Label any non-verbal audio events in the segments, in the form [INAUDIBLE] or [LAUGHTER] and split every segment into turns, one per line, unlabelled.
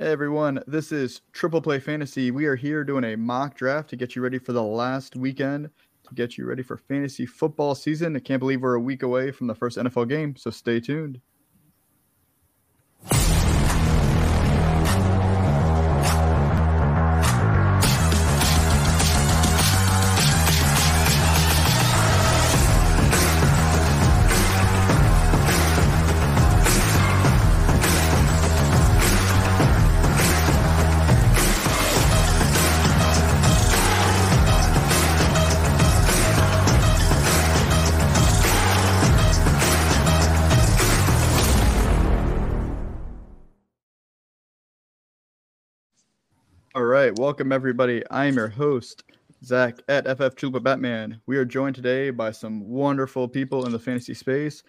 Hey everyone, this is Triple Play Fantasy. We are here doing a mock draft to get you ready for the last weekend, to get you ready for fantasy football season. I can't believe we're a week away from the first NFL game, so stay tuned. Welcome everybody. I am your host, Zach at FF Chupa Batman. We are joined today by some wonderful people in the fantasy space.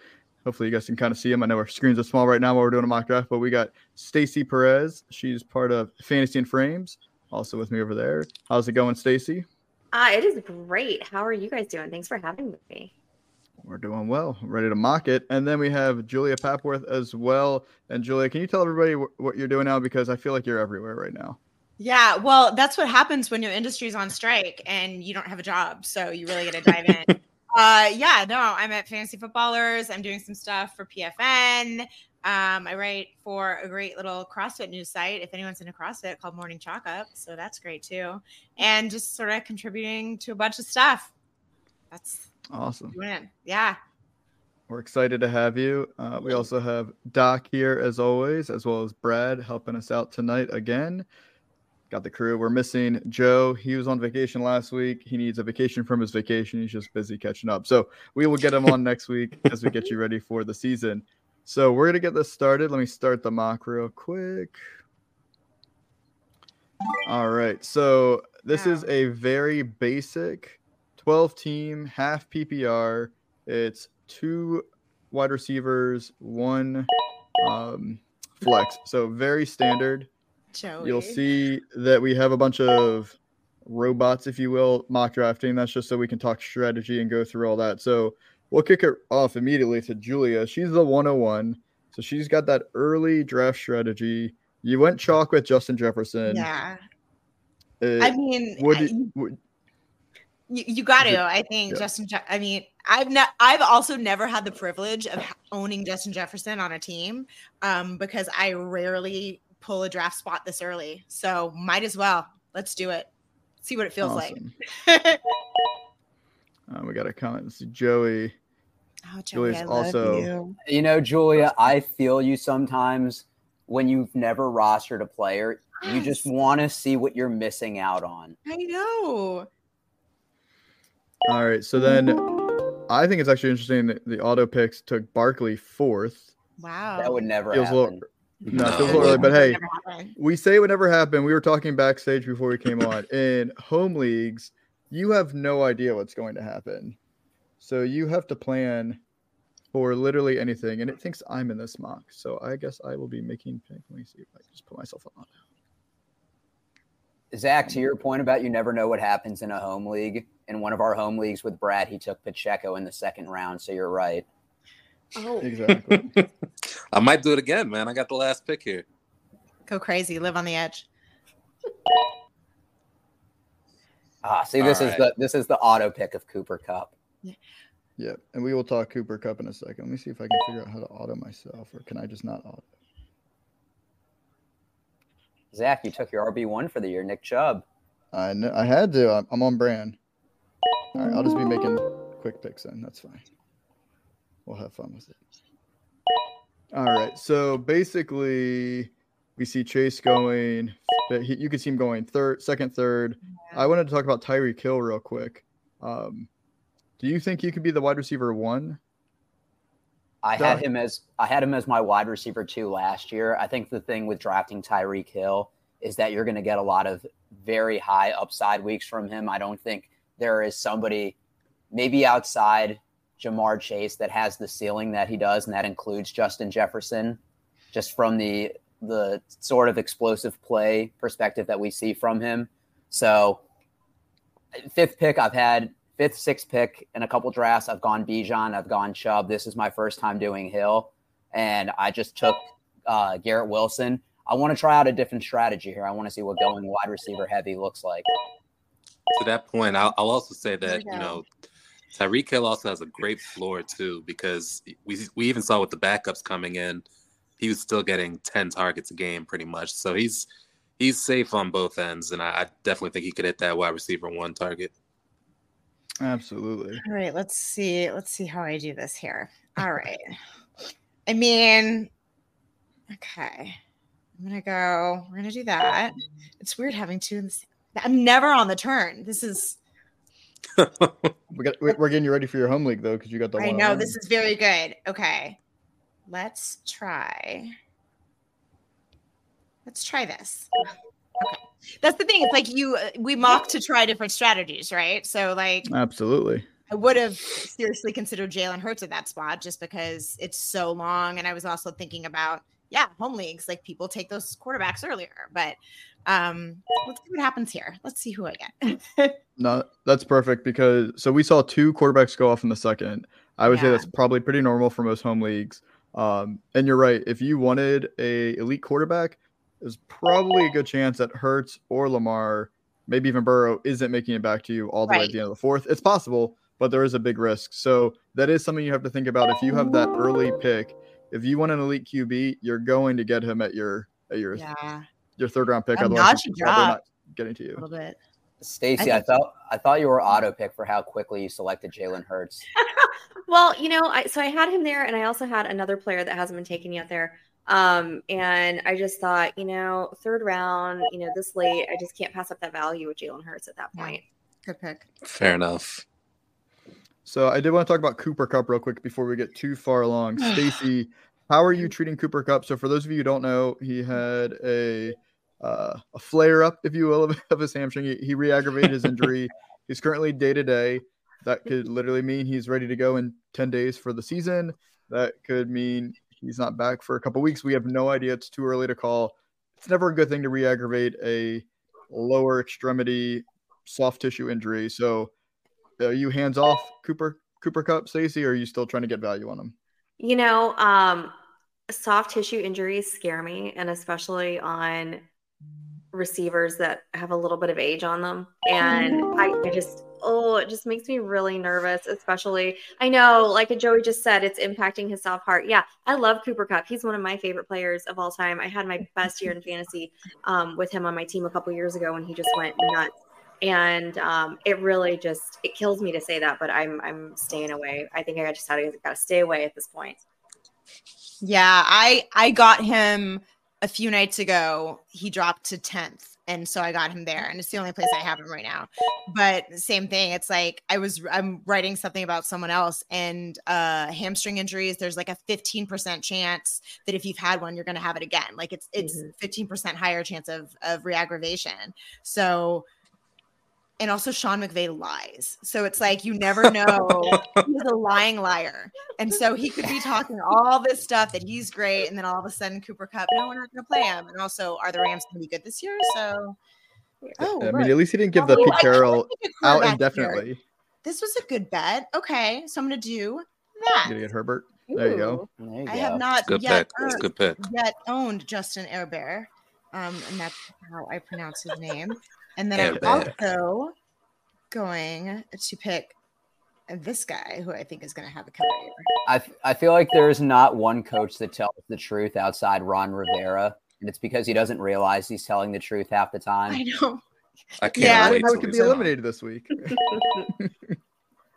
Hopefully, you guys can kind of see them. I know our screens are small right now while we're doing a mock draft, but we got Stacy Perez. She's part of Fantasy and Frames, also with me over there. How's it going, Stacy?
Uh, it is great. How are you guys doing? Thanks for having me.
We're doing well, ready to mock it. And then we have Julia Papworth as well. And Julia, can you tell everybody wh- what you're doing now? Because I feel like you're everywhere right now.
Yeah, well, that's what happens when your industry's on strike and you don't have a job. So you really got to dive in. [LAUGHS] uh, yeah, no, I'm at Fantasy Footballers. I'm doing some stuff for PFN. Um, I write for a great little CrossFit news site. If anyone's into CrossFit, called Morning Chalk Up, so that's great too. And just sort of contributing to a bunch of stuff. That's
awesome.
Yeah.
We're excited to have you. Uh, we also have Doc here as always, as well as Brad helping us out tonight again got the crew. We're missing Joe. He was on vacation last week. He needs a vacation from his vacation. He's just busy catching up. So we will get him on next week as we get you ready for the season. So we're gonna get this started. Let me start the mock real quick. All right. So this wow. is a very basic 12 team half PPR. It's two wide receivers, one um, flex. So very standard.
Joey.
You'll see that we have a bunch of robots, if you will, mock drafting. That's just so we can talk strategy and go through all that. So we'll kick it off immediately to Julia. She's the 101. So she's got that early draft strategy. You went chalk with Justin Jefferson.
Yeah. I mean, would, you, would, you, you got to. I think yeah. Justin. Je- I mean, I've not. I've also never had the privilege of owning Justin Jefferson on a team, um, because I rarely pull a draft spot this early. So might as well. Let's do it. See what it feels awesome. like. [LAUGHS]
uh, we got a comment. This is Joey.
Oh, Joey, Joey's also. You.
you know, Julia, I feel you sometimes when you've never rostered a player. Yes. You just want to see what you're missing out on.
I know.
All right. So then I think it's actually interesting that the auto picks took Barkley fourth.
Wow.
That would never Feels happen. A little,
no, no. feels early, but hey, we say it would never happen. We were talking backstage before we came on. [LAUGHS] In home leagues, you have no idea what's going to happen. So you have to plan for literally anything. And it thinks I'm in this mock. So I guess I will be making pick. Let me see if I can just put myself on.
Zach, to your point about you never know what happens in a home league. In one of our home leagues with Brad, he took Pacheco in the second round. So you're right.
Oh, exactly. [LAUGHS]
I might do it again, man. I got the last pick here.
Go crazy, live on the edge.
Ah, see, this All is right. the this is the auto pick of Cooper Kupp.
Yeah. yeah, and we will talk Cooper Kupp in a second. Let me see if I can figure out how to auto myself, or can I just not auto?
Zach, you took your RB one for the year, Nick Chubb.
I know I had to. I'm on brand. All right, I'll just be making quick picks then. That's fine we'll have fun with it. All right. So basically, we see Chase going. You can see him going third, second, third. I wanted to talk about Tyreek Hill real quick. Um, do you think he could be the wide receiver one?
I had him as I had him as my wide receiver two last year. I think the thing with drafting Tyreek Hill is that you're going to get a lot of very high upside weeks from him. I don't think there is somebody maybe outside Ja'Marr Chase that has the ceiling that he does, and that includes Justin Jefferson, just from the the sort of explosive play perspective that we see from him. So, fifth pick, I've had fifth, sixth pick in a couple drafts. I've gone Bijan, I've gone Chubb. This is my first time doing Hill, and I just took uh, Garrett Wilson. I want to try out a different strategy here. I want to see what going wide receiver heavy looks like.
To that point, I'll, I'll also say that you know Tyreek Hill also has a great floor too because we we even saw with the backups coming in, he was still getting ten targets a game pretty much. So he's he's safe on both ends, and I, I definitely think he could hit that wide receiver one target.
Absolutely.
All right, let's see. Let's see how I do this here. All right. I mean, okay. I'm gonna go. We're gonna do that. It's weird having two in the same. I'm never on the turn. This is. [LAUGHS]
We got we- we're getting you ready for your home league though, because you got the
I know this is very good. Okay, let's try. Let's try this. Okay, that's the thing. It's like you. uh, We mock to try different strategies, right? So like.
Absolutely.
I would have seriously considered Jalen Hurts at that spot just because it's so long. And I was also thinking about, yeah, home leagues, like people take those quarterbacks earlier. But um, let's see what happens here. Let's see who I get. [LAUGHS]
No, that's perfect because so we saw two quarterbacks go off in the second. I would say that's probably pretty normal for most home leagues. Um, and you're right. If you wanted a elite quarterback, there's probably a good chance that Hurts or Lamar, maybe even Burrow, isn't making it back to you all the way at the end of the fourth. It's possible, but there is a big risk. So that is something you have to think about. If you have that early pick, if you want an elite QB, you're going to get him at your at your
yeah,
your third round pick.
A
Otherwise,
notch
he's probably
drop.
not getting to you.
a little bit.
Stacy,
I
I, thought I thought you were auto pick for how quickly you selected Jalen Hurts. [LAUGHS]
Well, you know, I so I had him there, and I also had another player that hasn't been taken yet there. Um, and I just thought, you know, third round, you know, this late, I just can't pass up that value with Jalen Hurts at that
Yeah.
point.
Good pick.
Fair enough.
So I did want to talk about Cooper Kupp real quick before we get too far along. [SIGHS] Stacy, how are you treating Cooper Kupp? So for those of you who don't know, he had a uh, a flare up, if you will, of, of his hamstring. He, he re-aggravated his injury. [LAUGHS] He's currently day to day. That could literally mean he's ready to go in ten days for the season. That could mean he's not back for a couple weeks. We have no idea. It's too early to call. It's never a good thing to re-aggravate a lower extremity soft tissue injury. So are you hands off Cooper Cooper Kupp, Stacy, or are you still trying to get value on him?
You know, um, soft tissue injuries scare me, and especially on receivers that have a little bit of age on them. And I, I just, oh, it just makes me really nervous, especially. I know, like Joey just said, it's impacting his soft heart. Yeah, I love Cooper Kupp. He's one of my favorite players of all time. I had my best year in fantasy um, with him on my team a couple years ago when he just went nuts. And um, it really just it kills me to say that, but I'm I'm staying away. I think I just had to got to stay away at this point.
Yeah, I I got him a few nights ago. He dropped to 10th. And so I got him there. And it's the only place I have him right now. But same thing. It's like I was I'm writing something about someone else and uh hamstring injuries. There's like a 15% chance that if you've had one, you're gonna have it again. Like it's it's
Mhm.
15% higher chance of of reaggravation. So and also Sean McVay lies. So it's [LAUGHS] like you never know. He's a lying liar. And so he could be talking all this stuff that he's great, and then all of a sudden Cooper Kupp, no, we're not going to play him. And also, are the Rams going to be good this year? So, oh,
I mean, at least he didn't give the
Oh,
Pete Carroll out
quarterback here.
indefinitely.
This was a good bet. Okay, so I'm going to do
You
that.
gonna get Herbert. There you go.
There you
I
go.
have not
Good
yet
pick. That's
earned-
good pick.
yet owned Justin Herbert, um, and that's how I pronounce his name. And then
Herbert.
I'm also going to pick this guy, who I think is going to have a killer I,
I, f- I feel like there's not one coach that tells the truth outside Ron Rivera, and it's because he doesn't realize he's telling the truth half the time.
I know.
I can't
Yeah.
I
wait
didn't know
till
it could be eliminated this week.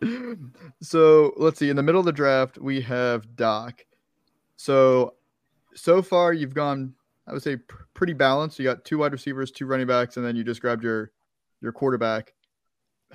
[LAUGHS] so let's see. In the middle of the draft, we have Doc. So so far, you've gone. I would say pr- pretty balanced. You got two wide receivers, two running backs, and then you just grabbed your your quarterback.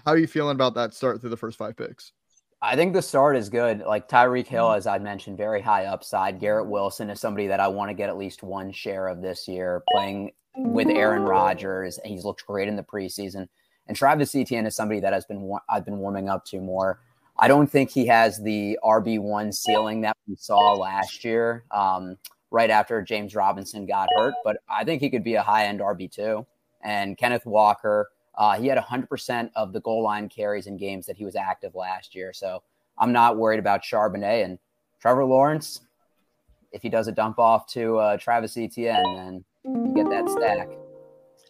How are you feeling about that start through the first five picks?
I think the start is good. Like Tyreek Hill, as I mentioned, very high upside. Garrett Wilson is somebody that I want to get at least one share of this year, playing with Aaron Rodgers. He's looked great in the preseason. And Travis Etienne is somebody that has been I've been warming up to more. I don't think he has the RB one ceiling that we saw last year, um, right after James Robinson got hurt. But I think he could be a high end RB two. And Kenneth Walker, uh, he had 100% of the goal line carries in games that he was active last year. So I'm not worried about Charbonnet and Trevor Lawrence. If he does a dump off to uh, Travis Etienne, then You get that stack.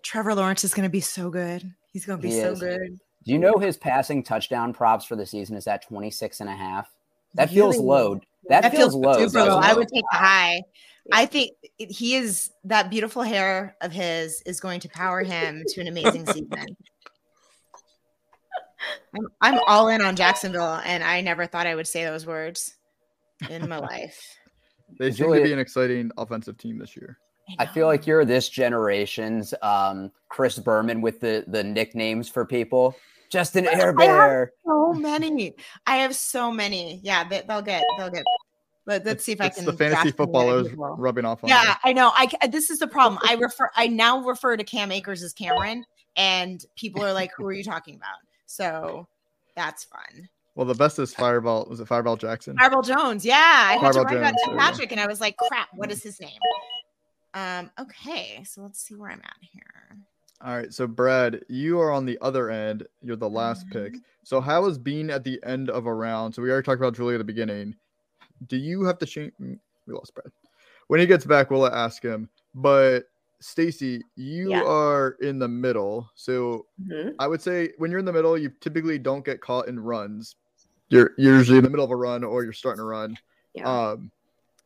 Trevor Lawrence is going to be so good. He's going to be
He
so
is.
good.
Do you know his passing touchdown props for the season is at 26 and a half? That feels
Really?
low. That,
That
feels,
feels
low.
super low. I would take the high. I think he is that beautiful hair of his is going to power him to an amazing season. I'm, I'm all in on Jacksonville, and I never thought I would say those words in my life.
They seem
Julia-
to be an exciting offensive team this year.
I feel like you're this generation's um, Chris Berman with the the nicknames for people. Justin
I
Air
have
Bear.
so many. I have so many. Yeah, they, they'll get. They'll get. Let, let's see if I can.
the fantasy footballers rubbing off on
Yeah, I know. I this is the problem. [LAUGHS] I refer. I now refer to Cam Akers as Cameron, and people are like, "Who are you talking about?" So that's fun.
Well, the best is Fireball. Was it Fireball Jackson?
Fireball Jones. Yeah, I had to
Fireball
write about
Jones, you.
Patrick, and I was like, "Crap, what is his name?" Um. Okay, so let's see where I'm at here.
All right. So, Brad, you are on the other end. You're the last pick.
Mm-hmm.
So, how is being at the end of a round? So, we already talked about Julie at the beginning. Do you have to change? We lost Brad. When he gets back, we'll ask him. But, Stacy, you
Yeah.
are in the middle. So,
Mhm.
I would say when you're in the middle, you typically don't get caught in runs. You're, you're usually in the middle of a run or you're starting a run.
Yeah.
Um,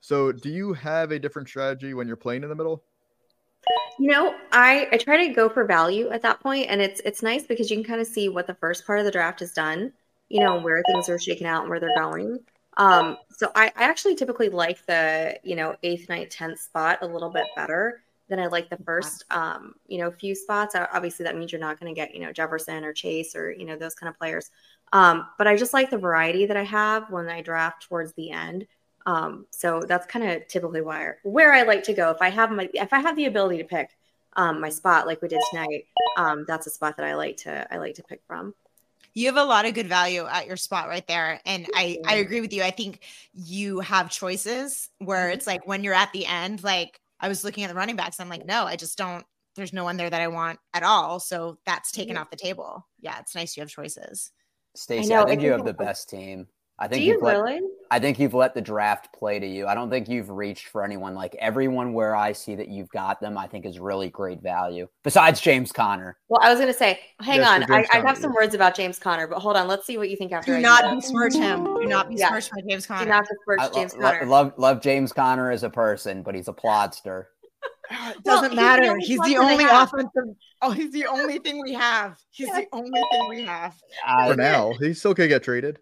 so do you have a different strategy when you're playing in the middle?
You know, I I try to go for value at that point, and it's it's nice because you can kind of see what the first part of the draft has done. You know where things are shaking out and where they're going. Um, so I, I actually typically like the you know eighth, ninth, tenth spot a little bit better than I like the first um, you know few spots. Obviously, that means you're not going to get you know Jefferson or Chase or you know those kind of players. Um, but I just like the variety that I have when I draft towards the end. Um, so that's kind of typically where where I like to go. If I have my if I have the ability to pick um, my spot like we did tonight, um, that's a spot that I like to I like to pick from.
You have a lot of good value at your spot right there. And I, I agree with you. I think you have choices where mm-hmm. it's like when you're at the end, like I was looking at the running backs, I'm like, no, I just don't, there's no one there that I want at all. So that's taken mm-hmm. off the table. Yeah, it's nice you have choices.
Stacey,
I
I,
know,
think you have the best team. I
Do
think
you
you've let,
really?
I think you've let the draft play to you. I don't think you've reached for anyone like everyone where I see that you've got them. I think is really great value. Besides James Conner,
Well, I was going to say, hang
Yes,
on. I, I have some words about James Conner, but hold on. Let's see what you think after.
Do
I
not
that.
besmirch him. Do not
Yeah.
besmirch my James
Do not besmirch
I lo-
James
lo-
Conner.
love love James Conner as a person, but he's a plodster.
It
Well,
doesn't
he's the
matter.
only
He's the only offensive. Oh, he's the only thing we have. He's the only thing we have.
I-
For now, he still could get traded.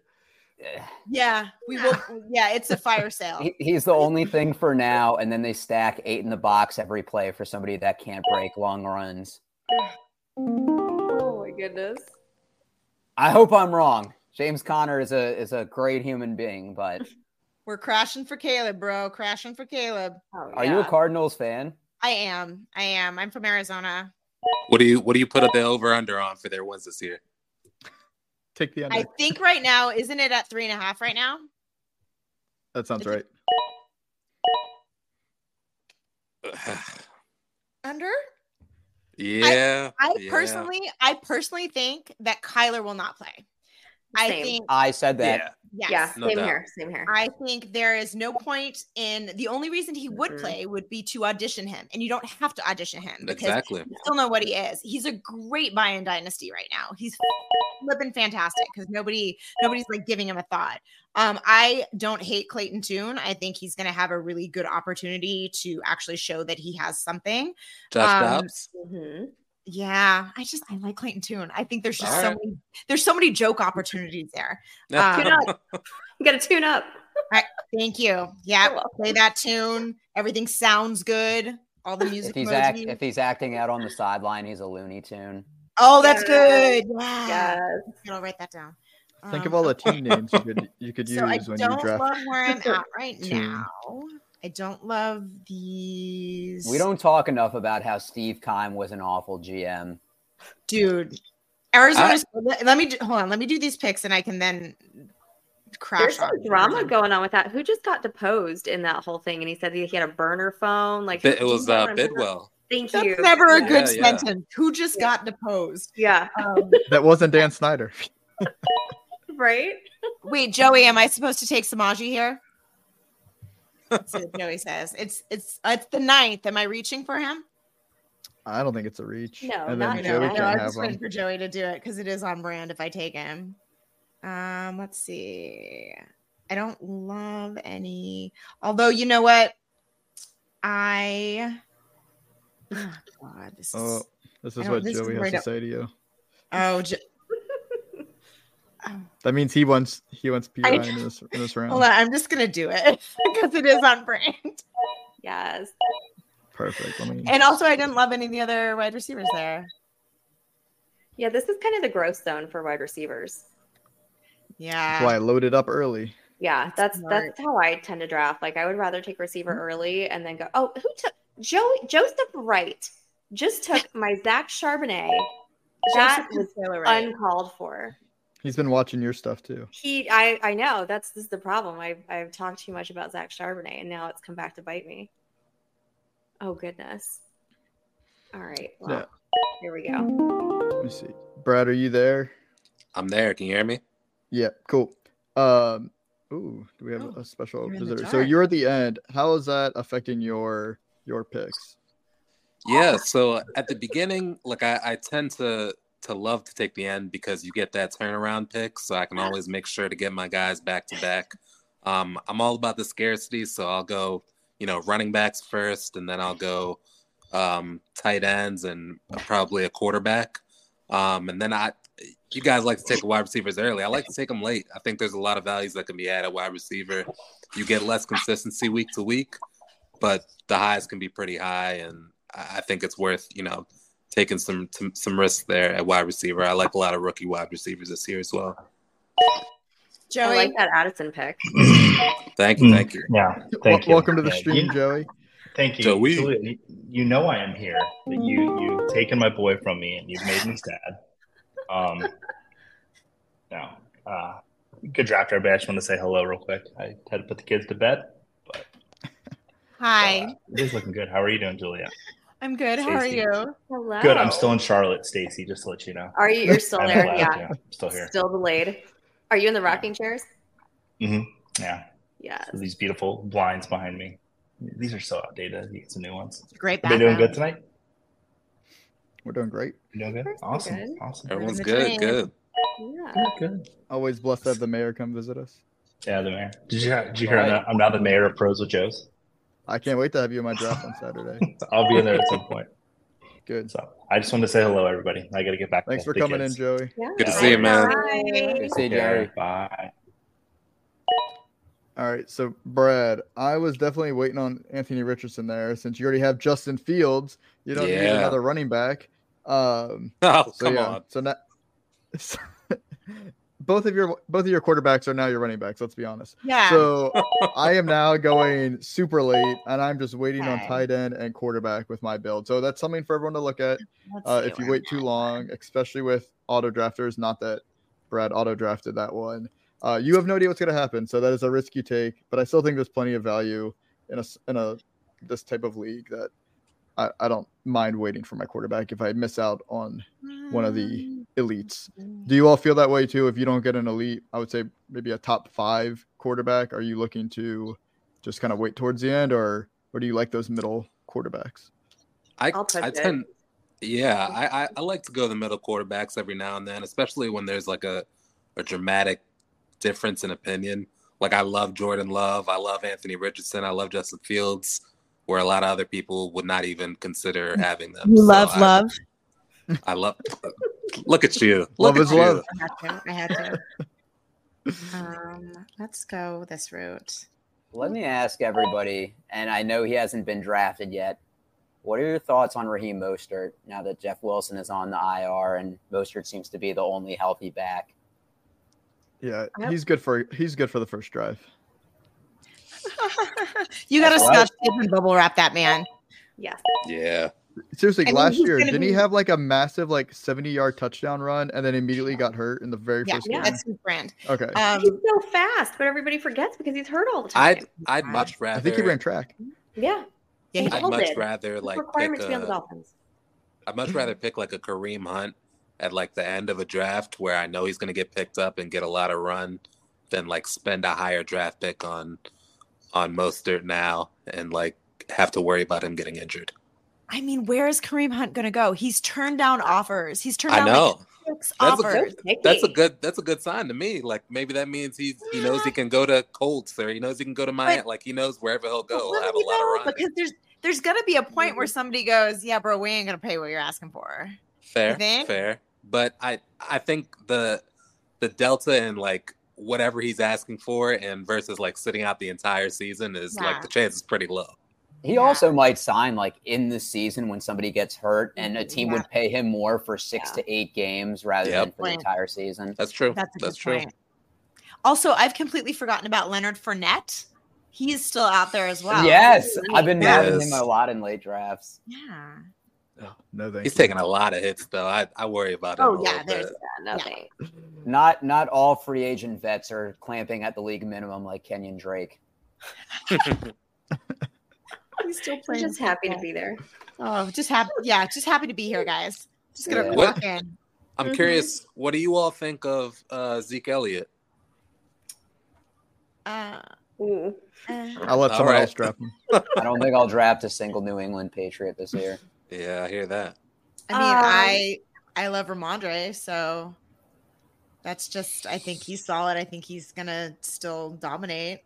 Yeah, we will. [SIGHS] Yeah, it's a fire sale.
he- he's the only thing for now, and then they stack eight in the box every play for somebody that can't break long runs.
Oh my goodness.
I hope I'm wrong. James Connor is a is a great human being, but [LAUGHS]
We're crashing for Caleb, bro. Crashing for Caleb.
Oh,
are you a. Cardinals fan?
I am. I am. I'm from Arizona.
What do you what do you put up the over under on for their wins this year?
Take the under.
I think right now, isn't it at three and a half right now?
that sounds right. [SIGHS]
Under?
yeah.
I
yeah.
personally, I personally think that Kyler will not play. I
Same.
think
I said that.
Yeah.
yes.
Yeah,
No
same
doubt.
here. Same here.
I think there is no point in the only reason he would
Mhm.
play would be to audition him, and you don't have to audition him because
Exactly.
you still know what he is. He's a great buy in dynasty right now. He's flipping fantastic because nobody nobody's like giving him a thought. Um, I don't hate Clayton Tune. I think he's going to have a really good opportunity to actually show that he has something.
Josh
Um,
Dobbs.
hmm
Yeah, I just I like Clayton Tune. I think there's just
All
so
right.
many there's so many joke opportunities there. [LAUGHS] um,
Tune up. [LAUGHS] You got to tune up.
Thank you. Yeah,
You're welcome.
play that tune. Everything sounds good. All the music.
If he's act, if he's acting out on the sideline, he's a Looney Tune.
oh, that's good. Yeah.
Yes.
I'll write that down.
Think of
Um,
all the team names you could you could [LAUGHS]
So I
use when you
don't
draft.
love where I'm at right
tune.
now. I don't love these.
We don't talk enough about how Steve Keim was an awful GM.
dude. Arizona. let, let me do, hold on. Let me do these picks, and I can then crash.
There's some drama
them.
going on with that. Who just got deposed in that whole thing? And he said that he had a burner phone. Like
it was uh,
what I'm talking about?
Bidwill.
Thank you.
That's
you.
never a good
Yeah, yeah.
sentence. Who just
Yeah.
got deposed?
Yeah.
Um, [LAUGHS]
That wasn't Dan Snyder. [LAUGHS]
Right.
wait, Joey, am I supposed to take Samaji here? That's what Joey says. It's it's it's the ninth. Am I reaching for him?
I don't think it's a reach.
No,
and
not.
Joey
No,
no, I'm just waiting for Joey to do it because it is on brand if I take him. Um, let's see. I don't love any. Although you know what, I. [SIGHS] Oh God, this is.
Oh, this is what Joey has to say to you.
Oh, oh,
That means he wants he wants P
I-
Ryan in this in this round.
hold on. I'm just gonna do it [LAUGHS] because it is on brand.
Yes.
Perfect. Let me.
And also, I didn't love any of the other wide receivers there.
Yeah, this is kind of the growth zone for wide receivers.
Yeah.
That's why I loaded up early.
Yeah, that's
Smart.
that's how I tend to draft. Like I would rather take receiver mm-hmm. early and then go. Oh, who took Joey Joseph Wright? Just took my Zach Charbonnet. [LAUGHS] That
Joseph
was
Taylor Wright.
uncalled for.
He's been watching your stuff too.
He, I, I know that's this is the problem. I've I've talked too much about Zach Charbonnet, and now it's come back to bite me. Oh goodness. All right. Well,
Yeah.
here we go.
Let me see. Brad, are you there?
I'm there. Can you hear me?
Yeah, cool. Um, ooh, do we have
Oh,
a special
you're in the
visitor? So you're at the end. How is that affecting your your picks?
Yeah. So at the beginning, like I, I tend to to love to take the end because you get that turnaround pick, so I can always make sure to get my guys back to back. Um, I'm all about the scarcity, so I'll go, you know, running backs first, and then I'll go um, tight ends and probably a quarterback. Um, and then I, you guys like to take wide receivers early. I like to take them late. I think there's a lot of values that can be added wide receiver. You get less consistency week to week, but the highs can be pretty high, and I I think it's worth you know taking some some, some risks there at wide receiver. I like a lot of rookie wide receivers this year as well.
Joey.
I like that Addison pick. [CLEARS THROAT]
Thank you, thank you.
Yeah, thank
Wel-
you.
Welcome to the
Yeah,
stream,
you-
Joey.
Thank you.
Joey.
Julia, you, you know I am here. But you you've taken my boy from me and you've made me sad. Um, no, uh, good draft. Everybody, I just want to say hello real quick. I had to put the kids to bed, but
Hi.
uh, it is looking good. How are you doing, Julia?
I'm good. How are you?
Hello.
Good. I'm still in Charlotte, Stacy. Just to let you know.
Are you? You're still there?
glad,
Yeah.
I'm still here.
Still delayed. Are you in the rocking chairs?
Mm-hmm. Yeah,
Yes.
so these beautiful blinds behind me. These are so outdated. You get some new ones.
Great
Have they doing good tonight?
We're doing great.
You doing good?
Of course we're
Awesome.
good.
Awesome.
Everyone's good,
dream.
good.
Yeah.
Good. Good.
Always blessed to have the mayor come visit us.
Yeah, the mayor. Did you, did you hear I'm, now, I'm now the mayor of Pros with Joe's?
I can't wait to have you in my draft on Saturday. [LAUGHS]
I'll be in there at some point.
Good.
So I just wanted to say hello, everybody. I got to get back.
Thanks for coming
kids.
in, Joey.
Yeah.
Good to see you, man.
Bye.
Good to see you,
Take.
Jerry.
Bye.
All right, so Brad, I was definitely waiting on Anthony Richardson there since you already have Justin Fields. You don't need another running back. Um, [LAUGHS]
Oh,
so
come
yeah,
on.
so now [LAUGHS] both of your both of your quarterbacks are now your running backs. Let's be honest.
Yeah.
So I am now going super late, and I'm just waiting on tight end and quarterback with my build. So that's something for everyone to look at. Uh, if you wait too long, especially with auto drafters, not that Brad auto drafted that one, uh, you have no idea what's going to happen. So that is a risk you take. But I still think there's plenty of value in a in a this type of league that I, I don't mind waiting for my quarterback if I miss out on one of the elites. Mm-hmm. Do you all feel that way too? If you don't get an elite, I would say maybe a top five quarterback. Are you looking to just kind of wait towards the end, or or do you like those middle quarterbacks?
I,
I'll touch
I tend, yeah, I, I, I like to go the middle quarterbacks every now and then, especially when there's like a, a dramatic difference in opinion. Like I love Jordan Love, I love Anthony Richardson, I love Justin Fields, where a lot of other people would not even consider mm. having them.
You
So
love
I,
love.
I love. Look at you.
Love
Look at
is
you.
love.
I had to. I had to. [LAUGHS] um, let's go this route.
Let me ask everybody, and I know he hasn't been drafted yet. What are your thoughts on Raheem Mostert now that Jeff Wilson is on the IR and Mostert seems to be the only healthy back?
Yeah, he's good for he's good for the first drive. [LAUGHS]
you got to scotch tape and bubble wrap that man.
Yes.
Yeah.
Seriously,
I mean,
last
he's
year didn't he have like a massive like seventy yard touchdown run and then immediately got hurt in the very
Yeah,
first
Yeah.
game?
that's his brand.
Okay,
Um,
He's so fast, but everybody forgets because he's hurt all the time.
I'd I'd much rather.
I think he ran track.
yeah.
yeah,
He
I'd much
did.
rather
It's
like
requirement
pick
to on the
a,
Dolphins.
I'd much rather pick like a Kareem Hunt at like the end of a draft where I know he's going to get picked up and get a lot of run than like spend a higher draft pick on on Mostert now and like have to worry about him getting injured.
I mean, where is Kareem Hunt going to go? He's turned down offers. He's turned
I
down
know.
like six
That's a
offers.
good. That's a good. That's a good sign to me. Like maybe that means he's he knows he can go to Colts or he knows he can go to Miami. Like he knows wherever he'll go, he'll have a lot of
because there's there's gonna be a point where mm-hmm. somebody goes, "Yeah, bro, we ain't gonna pay what you're asking for."
Fair, fair. But I I think the the delta and like whatever he's asking for and versus like sitting out the entire season is
Yeah.
like the chance is pretty low.
He
Yeah.
also might sign like in the season when somebody gets hurt, and a team
Yeah.
would pay him more for six
Yeah.
to eight games rather
Yep.
than for the entire season.
That's true.
That's a
That's
good
true.
point. Also, I've completely forgotten about Leonard Fournette. He's still out there as well.
Yes, I've been
Yes.
having him a lot in late drafts.
Yeah.
Oh, no, thank
He's
you.
taking a lot of hits though. I, I worry about him.
Oh,
a
yeah, there's-
bit.
Yeah, no
Yeah.
Not not all free agent vets are clamping at the league minimum like Kenyan Drake. [LAUGHS] [LAUGHS]
He's still playing.
just happy to be there.
Oh, just happy. Yeah, just happy to be here, guys. Just gonna
Yeah.
walk in.
I'm
Mhm.
curious. What do you all think of uh, Zeke Elliott?
Uh, uh,
I'll let
All
someone
right.
else draft him. [LAUGHS]
I don't think I'll draft a single New England Patriot this year.
Yeah, I hear that.
I mean,
Um,
I I love Rhamondre, so that's just. I think he's solid. I think he's gonna still dominate.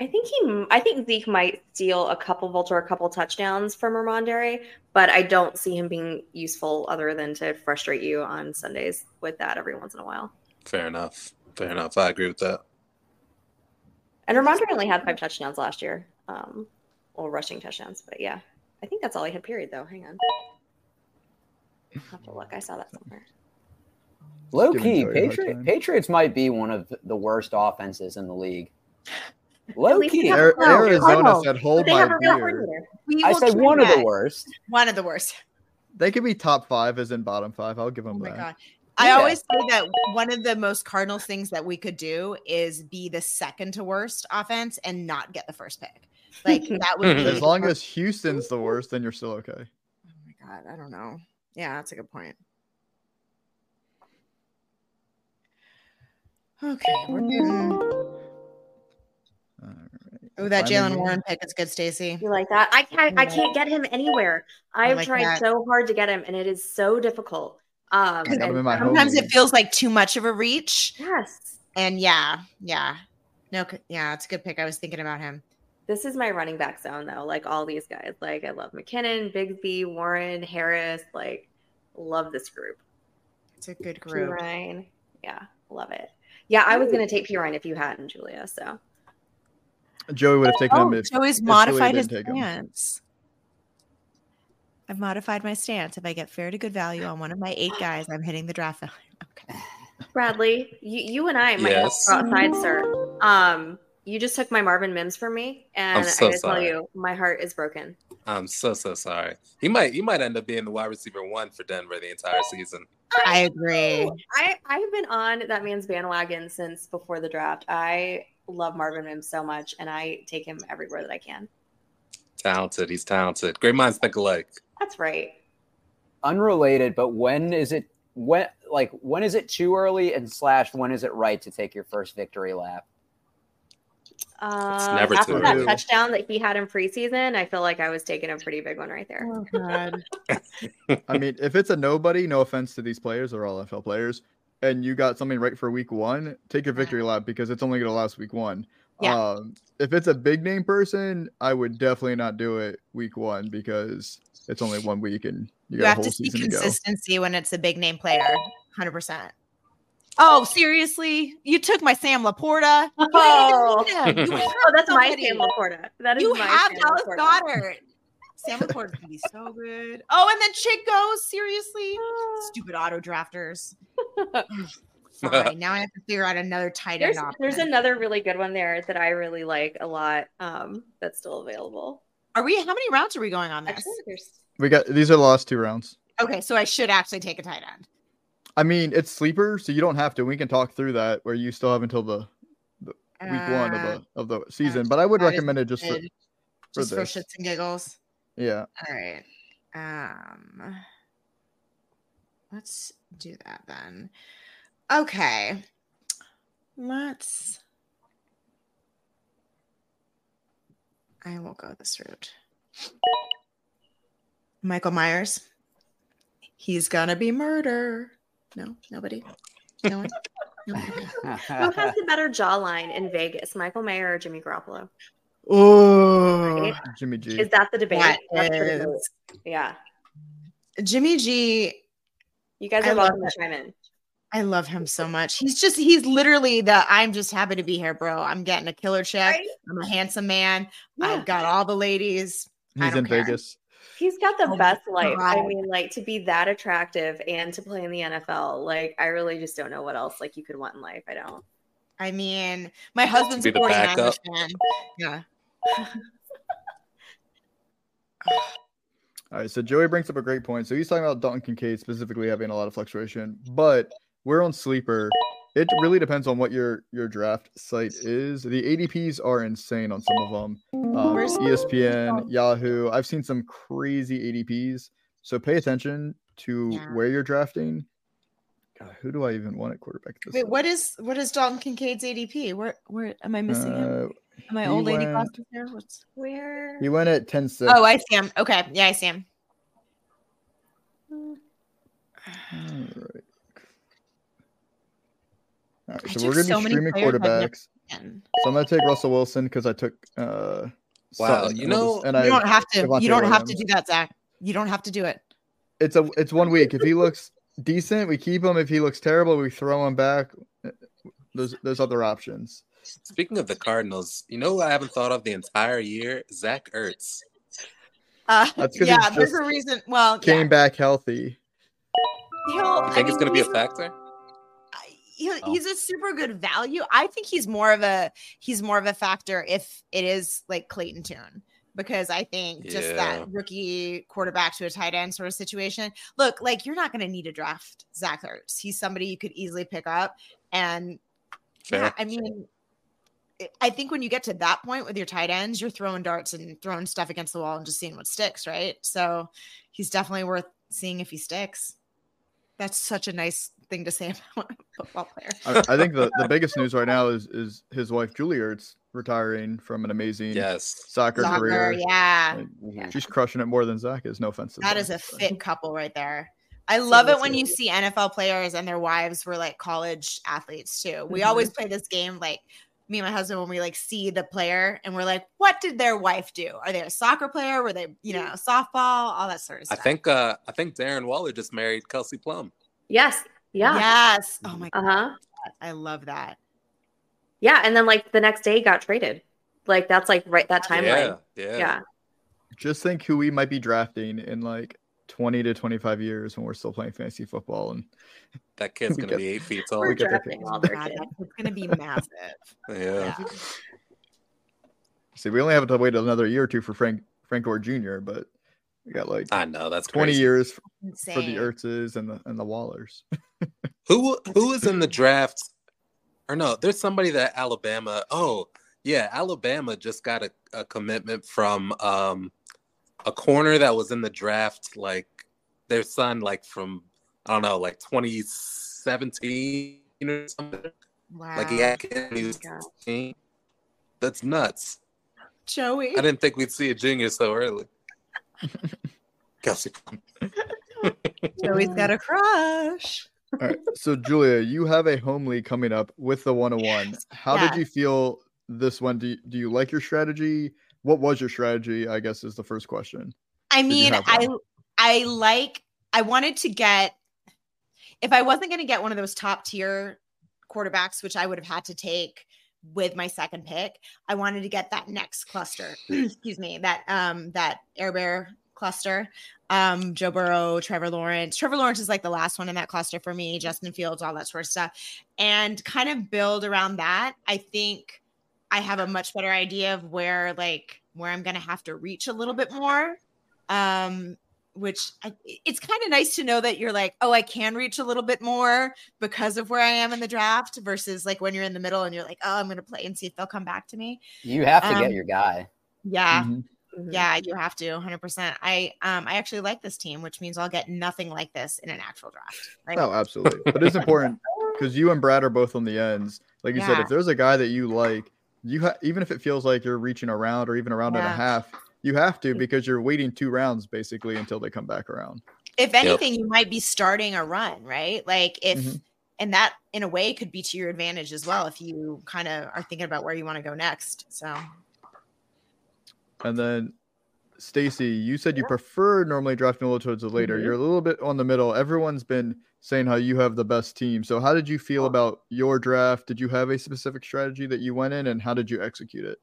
I think he. I think Zeke might steal a couple vulture, a couple touchdowns from Rhamondre, but I don't see him being useful other than to frustrate you on Sundays with that every once in a while.
Fair enough. Fair enough. I agree with that.
And Rhamondre only had five touchdowns last year, um, or rushing touchdowns. But yeah, I think that's all he had. Period, though. Hang on. I'll have to look. I saw that somewhere.
Low key,
Joey
Patriot. Patriots might be one of the worst offenses in the league. Low
least
key,
they No,
Arizona
Cardinals.
said, "Hold
they
my
have a real
beer."
I said
try
one of the worst.
One of the worst.
They could be top five, as in bottom five. I'll give them
Oh my
that.
god. I
Yeah.
always say that one of the most Cardinals things that we could do is be the second to worst offense and not get the first pick. Like [LAUGHS] that would be
As long as Houston's the worst, then you're still okay.
Oh my god, I don't know. Yeah, that's a good point. Okay, we're getting.
All right.
Oh, that
Jaylen.
Warren pick is good, Stacy.
You like that? I can't. I can't get him anywhere. I've
like
tried
that.
so hard to get him, and it is so difficult. Um,
I got him
and-
in my home
Sometimes it feels like too much of a reach,
yes,
and yeah, yeah, no, yeah, it's a good pick. I was thinking about him.
this is my running back zone though. Like all these guys. Like I love McKinnon, Bigsby, Warren, Harris. Like love this group.
It's a good
P.
group.
Ryan. Yeah, love it. Yeah, I was gonna take P Ryan if you hadn't, Julia. So
Joey would have taken
Oh,
him if
Joey's
Julia
modified his
didn't take
stance. I've modified my stance. If I get fair to good value on one of my eight guys, I'm hitting the draft value. [LAUGHS] Okay.
Bradley, you, you and I might
Yes.
have go outside, sir. Um, you just took my Marvin Mims from me, and
I'm so
I gotta tell you, my heart is broken.
I'm so so sorry. He might he might end up being the wide receiver one for Denver the entire season.
I agree.
I I've been on that man's bandwagon since before the draft. I love Marvin Mims so much, and I take him everywhere that I can.
Talented. He's talented. Great minds think alike.
That's right.
Unrelated, but when is it when like when is it too early and slash when is it right to take your first victory lap?
Uh,
never
after that
early.
touchdown that he had in preseason, I feel like I was taking a pretty big one right there.
Oh God. [LAUGHS]
I mean, if it's a nobody, no offense to these players, they're all NFL players, and you got something right for week one, take your victory lap because it's only going to last week one.
Yeah.
Um, if it's a big name person, I would definitely not do it week one because it's only one week and you
You
got a
have
whole
to see
season to go.
consistency when it's a big name player. Hundred percent. Oh, seriously? You took my Sam Laporta. You
Oh.
didn't need him. You [LAUGHS]
Oh, that's my
somebody.
Sam Laporta. That is
You
my
have
Sam
Dallas
Laporta.
Goedert. Sam Laporta's gonna be so good. Oh, and then Chick goes. Seriously, [GASPS] stupid auto drafters. Fine. [LAUGHS] Now I have to figure out another tight end
There's
option.
there's another really good one there that I really like a lot. Um, that's still available.
Are we? How many rounds are we going on this?
We got these are the last two rounds.
Okay, so I should actually take a tight end.
I mean, it's sleeper, so you don't have to. We can talk through that where you still have until the week one of
Uh,
the of the season. But I would recommend it just for, for
just for shits and giggles.
yeah.
All right. Um let's do that then. Okay. Let's I will go this route. Michael Myers. He's gonna be murder. No, nobody. No one. [LAUGHS] No.
Who has the better jawline in Vegas, Michael Mayer or Jimmy Garoppolo?
Oh,
Right?
Jimmy G.
Is that the debate?
That
That's the
is-
debate. Yeah.
Jimmy G.
You guys are
love
welcome to chime in.
I love him so much. He's just he's literally the I'm just happy to be here, bro. I'm getting a killer check.
Right?
I'm a handsome man.
Yeah.
I've got all the ladies.
He's in
care.
Vegas.
He's got the
Oh
best life. I mean, like to be that attractive and to play in the NFL. Like, I really just don't know what else like you could want in life. I don't.
I mean, my husband's a
the
49ers
backup.
fan. Yeah.
All right, so Joey brings up a great point. So he's talking about Dalton Kincaid specifically having a lot of fluctuation, but we're on sleeper. It really depends on what your your draft site is. The ADPs are insane on some of them. Um, ESPN, [LAUGHS] Yahoo. I've seen some crazy ADPs. So pay attention to
Yeah.
where you're drafting. God, who do I even want at quarterback? This
Wait, what is what is Dalton Kincaid's ADP? Where where am I missing him?
Uh,
Am I old lady glasses here? What's
Where?
he went at 10 6.
Oh, I see him. Okay. Yeah, I see him.
All right. All right,
I
so we're gonna
so
be streaming
players I've never
quarterbacks. So I'm gonna take Russell Wilson because I took uh
Wow,
Sutton,
you know-
and
you
I
don't have to.
Devontae
You don't have to do that, Zach. You don't have to do it.
it's a it's one week. If he looks decent, we keep him. If he looks terrible, we throw him back. There's there's other options.
Speaking of the Cardinals, you know what I haven't thought of the entire year? Zach Ertz.
Uh,
That's 'cause he
yeah, there's a reason. Well,
Came
yeah.
back healthy.
He'll,
You
I
think it's
mean,
going to be a factor?
He,
Oh.
he's a super good value. I think he's more of a he's more of a factor if it is like Clayton Tune because I think just
Yeah.
that rookie quarterback to a tight end sort of situation. Look, like you're not going to need to draft Zach Ertz. He's somebody you could easily pick up, and
Fair.
yeah, I mean. I think when you get to that point with your tight ends, you're throwing darts and throwing stuff against the wall and just seeing what sticks, right? So he's definitely worth seeing if he sticks. That's such a nice thing to say [LAUGHS] about a football player.
I, I think the, [LAUGHS] the biggest news right now is is his wife Julie Ertz retiring from an amazing
Yes.
soccer,
Soccer,
career.
yeah.
Like,
Yeah.
She's crushing it more than Zach is. No offense. to
That
Zach,
is a
but-
fit couple right there. I love it when you see NFL players and their wives were like college athletes too. We
Mhm.
always play this game like me and my husband when we like see the player and we're like, what did their wife do? Are they a soccer player? Were they, you know, softball? All that sort of stuff?
I
stuff.
think uh I think Darren Waller just married Kelsey Plum.
Yes. Yeah.
Yes. Oh my
Uh
god.
huh.
I love that.
Yeah. And then like the next day got traded. Like that's like right that timeline.
Yeah, yeah.
Yeah.
Just think who we might be drafting in like 20 to 25 years when we're still playing fantasy football and [LAUGHS]
That kid's [LAUGHS] gonna
got-
be eight [LAUGHS] feet tall.
We're
we get
drafting all their kids.
it's gonna be massive.
Yeah.
Yeah.
see we only have to wait another year or two for Frank Frank Gore Jr. But we got like
I know that's
20
crazy.
years for
Insane.
the Ertzes and the and the Wallers. [LAUGHS]
Who who is in the draft? Or no, there's somebody that Alabama. Oh, yeah, Alabama just got a, a commitment from um a corner that was in the draft, like their son, like from I don't know, like 2017 or something.
Wow.
Like he had kids when he was
God.
16. That's nuts.
Joey.
I didn't think we'd see a junior so early. [LAUGHS] Kelsey.
Joey's got a crush.
All right. So Julia, you have a home league coming up with the 101. How
Yes.
did you feel this one? Do you, do you like your strategy? What was your strategy? I guess is the first question.
I mean, I? I like I wanted to get if I wasn't going to get one of those top tier quarterbacks, which I would have had to take with my second pick, I wanted to get that next cluster. [CLEARS THROAT] Excuse me, that um that Air Bear cluster. Um, Joe Burrow, Trevor Lawrence. Trevor Lawrence is like the last one in that cluster for me, Justin Fields, all that sort of stuff. And kind of build around that. I think I have a much better idea of where like where I'm gonna have to reach a little bit more um which I, it's kind of nice to know that you're like oh i can reach a little bit more because of where i am in the draft versus like when you're in the middle and you're like oh i'm gonna play and see if they'll come back to me
You have to
Um,
get your guy.
yeah
Mhm.
Mhm.
yeah you have to 100% i um i actually like this team which means i'll get nothing like this in an actual draft right
Oh, absolutely. But it's important [LAUGHS] because you and Brad are both on the ends. Like you said, if there's a guy that you like, you ha- even if it feels like you're reaching around or even around and a half, You have to because you're waiting two rounds basically until they come back around.
If anything, you might be starting a run, right? Like if
Mhm.
and that in a way could be to your advantage as well if you kind of are thinking about where you want to go next. So
And then Stacy, you said you prefer normally drafting a little towards the later.
Mhm.
You're a little bit on the middle. Everyone's been saying how you have the best team. So how did you feel about your draft? Did you have a specific strategy that you went in and how did you execute it?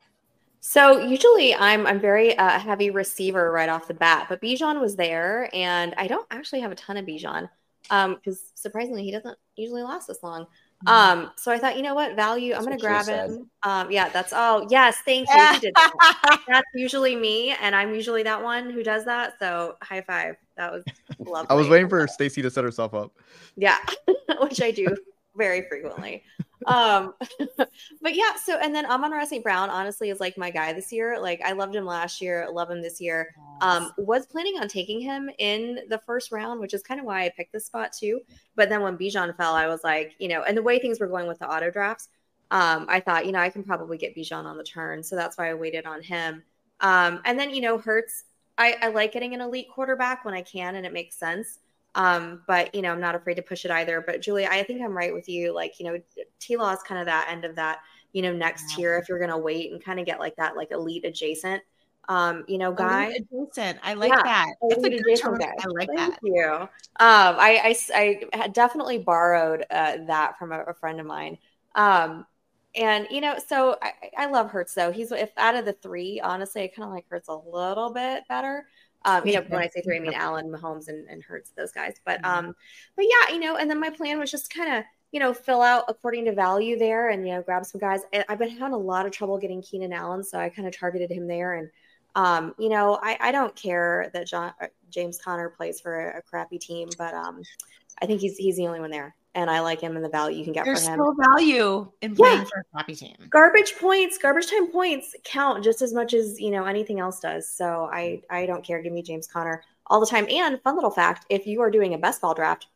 So usually I'm I'm very uh, heavy receiver right off the bat, but Bijan was there, and I don't actually have a ton of Bijan because surprisingly he doesn't usually last this long. Um, so I thought, you know what, value, I'm gonna grab
said.
him. Um, yeah, that's oh yes, thank you. You did that. [LAUGHS] That's usually me, and I'm usually that one who does that. So high five. That was lovely. [LAUGHS]
I was waiting for Stacy to set herself up.
Yeah, [LAUGHS] which I do very frequently. Um, [LAUGHS] but yeah, so and then Amon Ra St. Brown honestly is like my guy this year. Like I loved him last year, love him this year. Um, was planning on taking him in the first round, which is kind of why I picked this spot too. But then when Bijan fell, I was like, you know, and the way things were going with the auto drafts, um, I thought, you know, I can probably get Bijan on the turn. So that's why I waited on him. Um, and then, you know, Hurts, I, I like getting an elite quarterback when I can and it makes sense. Um, but you know, I'm not afraid to push it either. But Julia, I think I'm right with you. Like, you know, T Law is kind of that end of that, you know, next
Yeah.
tier if you're gonna wait and kind of get like that like elite adjacent um, you know, guy.
Adjacent. I like
Yeah,
that. That's a good term.
guy.
I like
Thank
that.
you. Um, I had definitely borrowed uh, that from a, a friend of mine. Um, and you know, so I, I love Hurts though. He's if out of the three, honestly, I kind of like Hurts a little bit better. Um, you know, when I say three, I mean Allen, Mahomes, and, and Hurts, those guys. But um, but yeah, you know, and then my plan was just kind of you know fill out according to value there, and you know grab some guys. I- I've been having a lot of trouble getting Keenan Allen, so I kind of targeted him there, and um, you know, I, I don't care that John uh, James Conner plays for a, a crappy team, but um, I think he's he's the only one there, and I like him and the value you can get
There's
for him.
There's still value in playing
Yeah.
for a crappy team.
garbage points, garbage time points count just as much as you know anything else does. So I I don't care. Give me James Conner all the time. And fun little fact: if you are doing a best ball draft,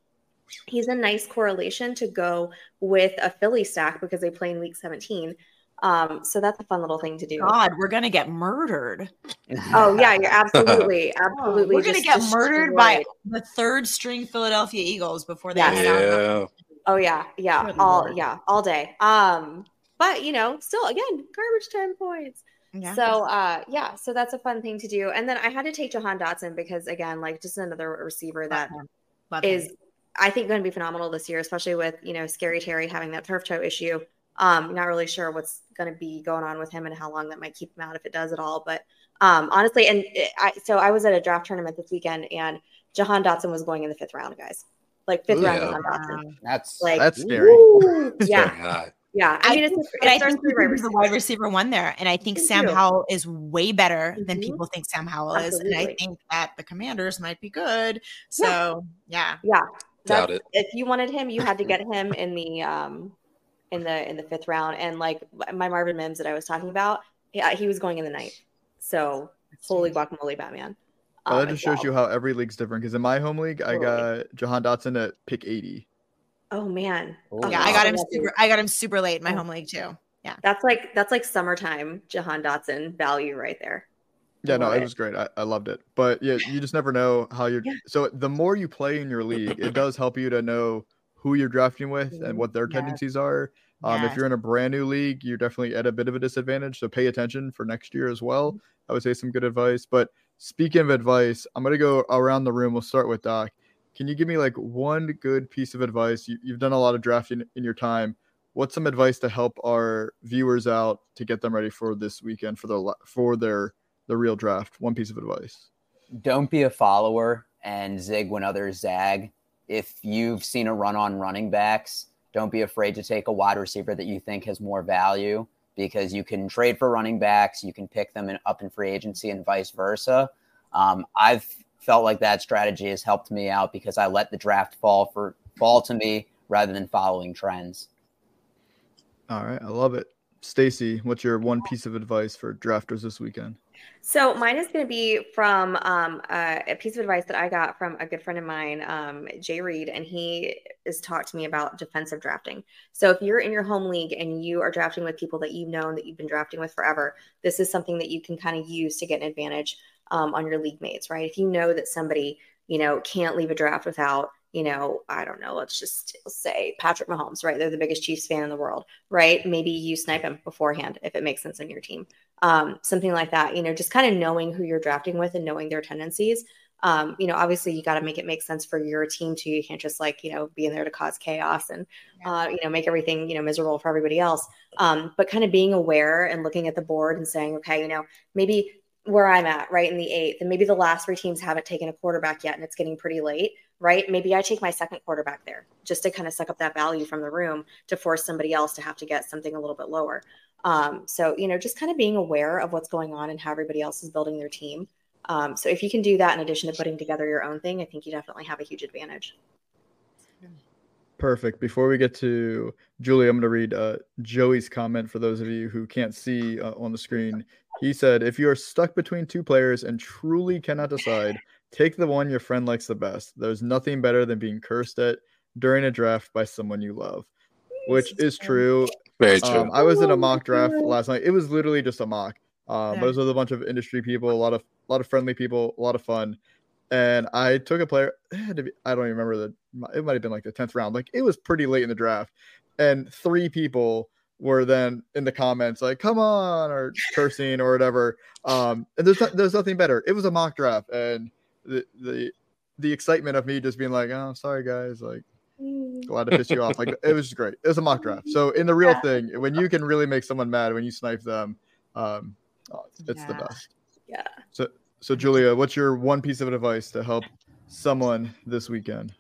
he's a nice correlation to go with a Philly stack because they play in Week 17. Um, so that's a fun little thing to do.
God, we're gonna get murdered. [LAUGHS]
Oh yeah, you're absolutely, [LAUGHS] absolutely.
We're gonna
just
get murdered by the third string Philadelphia Eagles before they
Yeah.
Yeah.
Oh yeah, yeah,
Good
all
lord.
yeah, all day. Um, but you know, still again, garbage time points.
Yeah.
So uh yeah, so that's a fun thing to do. And then I had to take Jahan Dotson because again, like just another receiver that
Love him. Love him.
I think going to be phenomenal this year, especially with you know Scary Terry having that turf toe issue. Um, not really sure what's going to be going on with him and how long that might keep him out if it does at all. But um, honestly, and it, I so I was at a draft tournament this weekend, and Jahan Dotson was going in the fifth round, guys. Like fifth
Ooh,
round
yeah.
Jahan Dotson.
That's
Like
That's scary.
woo!
It's
yeah, yeah. I
I
mean, it's,
think,
a,
but I think
with the
the
receiver.
wide receiver one there, and I think
Thank
Sam
you.
Howell is way better than
Mhm.
people think Sam Howell is, and I think that the Commanders might be good. So yeah,
Yeah,
Doubt it.
If you wanted him, you had to [LAUGHS] get him in the um in the in the fifth round. And like my Marvin Mims that I was talking about, yeah, he was going in the ninth. So holy guacamole, Batman.
Well,
Um,
that just
as
shows you how every league's different. Because in my home league, I got Jahan Dotson at pick 80.
Oh man,
Ooh.
Okay,
yeah, I got him super. I got him super late in my
Oh.
home league too.
Yeah, that's like that's like summertime Jahan Dotson value right there.
Yeah, no, it
it.
was great. I, I loved it. But yeah, you just never know how you're.
Yeah.
So the more you play in your league, it does help you to know who you're drafting with and what their
Yes.
tendencies are. Um, If you're in a brand new league, you're definitely at a bit of a disadvantage. So pay attention for next year as well. I would say some good advice. But speaking of advice, I'm going to go around the room. We'll start with Doc. Can you give me like one good piece of advice? You, you've done a lot of drafting in your time. What's some advice to help our viewers out to get them ready for this weekend for their for their the real draft? One piece of advice.
don't be a follower and zig when others zag. If you've seen a run on running backs, don't be afraid to take a wide receiver that you think has more value because you can trade for running backs, you can pick them in, up in free agency and vice versa. Um, I've felt like that strategy has helped me out because I let the draft fall for fall to me rather than following trends.
All right, I love it. Stacy, what's your one piece of advice for drafters this weekend?
So mine is going to be from um, a piece of advice that I got from a good friend of mine, um, Jay Reed, and he has talked to me about defensive drafting. So if you're in your home league and you are drafting with people that you've known that you've been drafting with forever, this is something that you can kind of use to get an advantage um, on your league mates, right? If you know that somebody you know can't leave a draft without you know, I don't know, let's just say Patrick Mahomes, right? They're the biggest Chiefs fan in the world, right? Maybe you snipe him beforehand if it makes sense on your team. Um, something like that, you know, just kind of knowing who you're drafting with and knowing their tendencies. Um, you know, obviously you got to make it make sense for your team too. You can't just like, you know, be in there to cause chaos and, uh, you know, make everything, you know, miserable for everybody else. Um, but kind of being aware and looking at the board and saying, okay, you know, maybe where I'm at, right in the eighth, and maybe the last three teams haven't taken a quarterback yet and it's getting pretty late right? Maybe I take my second quarterback there just to kind of suck up that value from the room to force somebody else to have to get something a little bit lower. Um, so, you know, just kind of being aware of what's going on and how everybody else is building their team. Um, so, if you can do that in addition to putting together your own thing, I think you definitely have a huge advantage.
Perfect. Before we get to Julie, I'm going to read uh, Joey's comment for those of you who can't see uh, on the screen. He said, If you are stuck between two players and truly cannot decide, Take the one your friend likes the best. There's nothing better than being cursed at during a draft by someone you love, which is true.
Very true. Um,
I was in a mock draft last night. It was literally just a mock. Um, yeah. but it was with a bunch of industry people, a lot of a lot of friendly people, a lot of fun. And I took a player. Be, I don't even remember the. It might have been like the tenth round. Like it was pretty late in the draft, and three people were then in the comments like "come on" or cursing or whatever. Um, and there's there's nothing better. It was a mock draft, and the the the excitement of me just being like, oh, sorry guys, like. Glad to piss you off. Like it was great. It was a mock draft. So in the real yeah. thing, when you can really make someone mad when you snipe them, um, oh, it's yeah. the best.
Yeah.
So so Julia, what's your one piece of advice to help someone this weekend?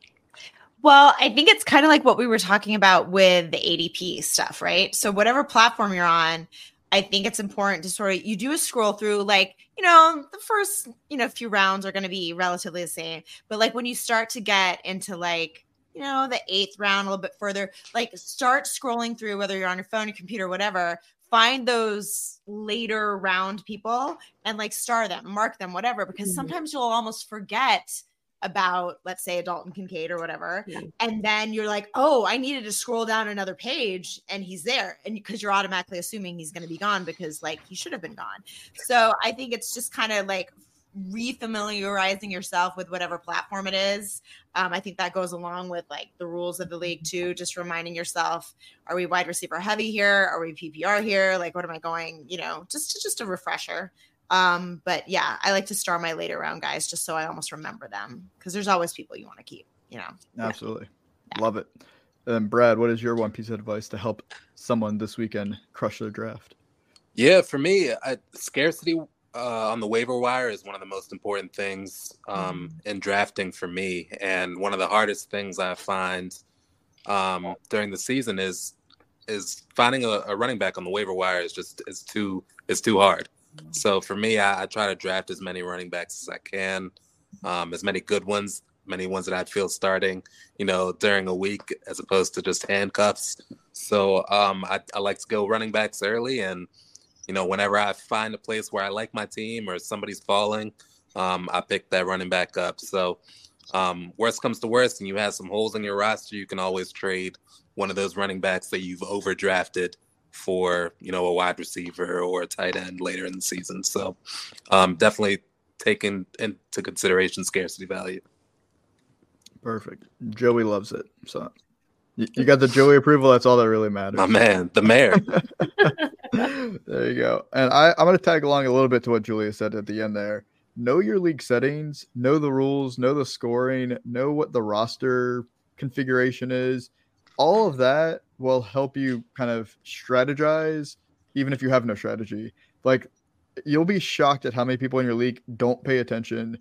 Well, I think it's kind of like what we were talking about with the ADP stuff, right? So whatever platform you're on, I think it's important to sort of you do a scroll through like, you know, the first, you know, few rounds are going to be relatively the same. But like when you start to get into like, you know, the eighth round a little bit further, like start scrolling through whether you're on your phone, your computer, whatever, find those later round people and like star them, mark them, whatever, because mm-hmm. sometimes you'll almost forget about let's say a Dalton Kincaid or whatever yeah. and then you're like oh I needed to scroll down another page and he's there and because you're automatically assuming he's going to be gone because like he should have been gone so I think it's just kind of like refamiliarizing yourself with whatever platform it is um, I think that goes along with like the rules of the league too just reminding yourself are we wide receiver heavy here are we PPR here like what am I going you know just just a refresher um, but yeah, I like to star my later round guys just so I almost remember them because there's always people you want to keep, you know.
Absolutely. Yeah. Love it. And Brad, what is your one piece of advice to help someone this weekend crush their draft?
Yeah, for me, I, scarcity uh, on the waiver wire is one of the most important things um, mm. in drafting for me, and one of the hardest things I find um, during the season is is finding a, a, running back on the waiver wire is just is too is too hard. So for me, I, I, try to draft as many running backs as I can, um, as many good ones, many ones that I feel starting, you know, during a week as opposed to just handcuffs. So um, I, I like to go running backs early, and you know, whenever I find a place where I like my team or somebody's falling, um, I pick that running back up. So um, worst comes to worst, and you have some holes in your roster, you can always trade one of those running backs that you've overdrafted for you know a wide receiver or a tight end later in the season. So um, definitely taking into consideration scarcity value.
Perfect. Joey loves it. So you got the Joey approval. That's all that really matters.
My man, the mayor. [LAUGHS] [LAUGHS]
there you go. And I, I'm going to tag along a little bit to what Julia said at the end there. Know your league settings, know the rules, know the scoring, know what the roster configuration is. All of that will help you kind of strategize, even if you have no strategy. Like you'll be shocked at how many people in your league don't pay attention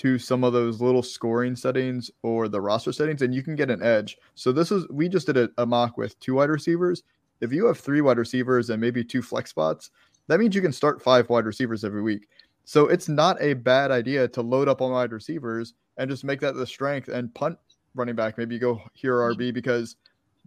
to some of those little scoring settings or the roster settings, and you can get an edge. So this is we just did a, a mock with two wide receivers. If you have three wide receivers and maybe two flex spots, that means you can start five wide receivers every week. So it's not a bad idea to load up on wide receivers and just make that the strength and punt running back. Maybe you go here RB because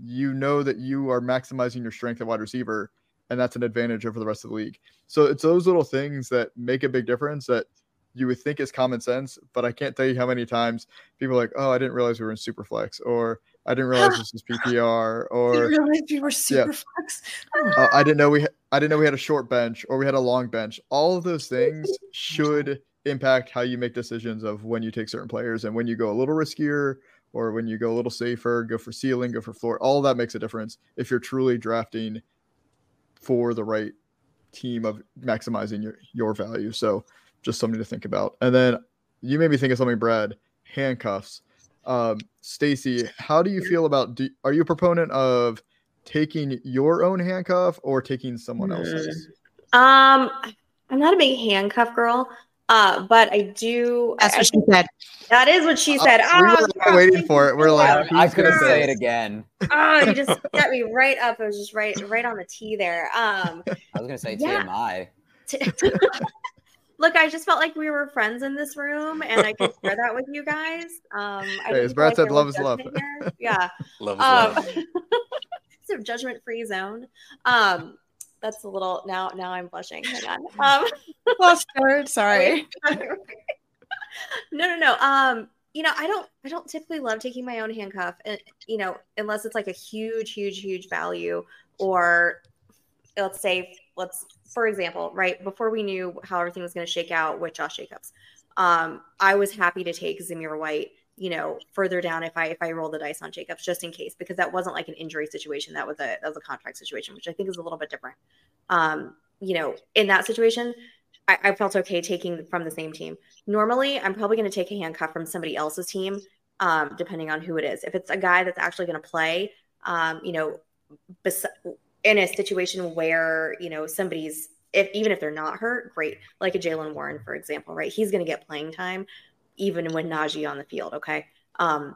you know that you are maximizing your strength at wide receiver and that's an advantage over the rest of the league. So it's those little things that make a big difference that you would think is common sense, but I can't tell you how many times people are like, "Oh, I didn't realize we were in Superflex," or "I didn't realize this was [LAUGHS] PPR," or
You realized you were super flex.
uh, I didn't know we ha- I didn't know we had a short bench or we had a long bench. All of those things [LAUGHS] should impact how you make decisions of when you take certain players and when you go a little riskier or when you go a little safer, go for ceiling, go for floor. All of that makes a difference if you're truly drafting for the right team of maximizing your your value. So just something to think about. And then you made me think of something, Brad. Handcuffs. Um, Stacy, how do you feel about? Do, are you a proponent of taking your own handcuff or taking someone else's?
Um, I'm not a big handcuff girl, uh, but I do.
That's
I-
what she said.
that is what she
Uh,
said.
we
Oh,
were all waiting for it. We're like,
I, I
gonna
couldn't say it again.
oh, you just [LAUGHS] got me right up. I was just right, right on the T there. Um,
I was gonna say
Yeah.
TMI. [LAUGHS]
t- look, I just felt like we were friends in this room, and I could share that with you guys. [LAUGHS] Um, I
Hey, as Brad
like
said, love is love.
here. [LAUGHS] Yeah.
Love is
Um,
love. [LAUGHS]
sort of judgment-free zone. Um, that's a little now. Now I'm blushing. Hang on. Um,
Lost start. Sorry.
no, no, no. Um, you know, I don't, I don't typically love taking my own handcuff, and you know, unless it's like a huge, huge, huge value, or let's say, let's, for example, right before we knew how everything was going to shake out with Josh Jacobs, um, I was happy to take Zamir White. You know, further down if I if I roll the dice on Jacobs just in case because that wasn't like an injury situation that was a that was a contract situation which I think is a little bit different. Um, you know, in that situation, I, I felt okay taking from the same team normally i'm probably going to take a handcuff from somebody else's team um, depending on who it is if it's a guy that's actually going to play um, you know bes- in a situation where you know somebody's if even if they're not hurt great. Like a jaylen warren for example right? He's going to get playing time even when najee on the field okay? Um,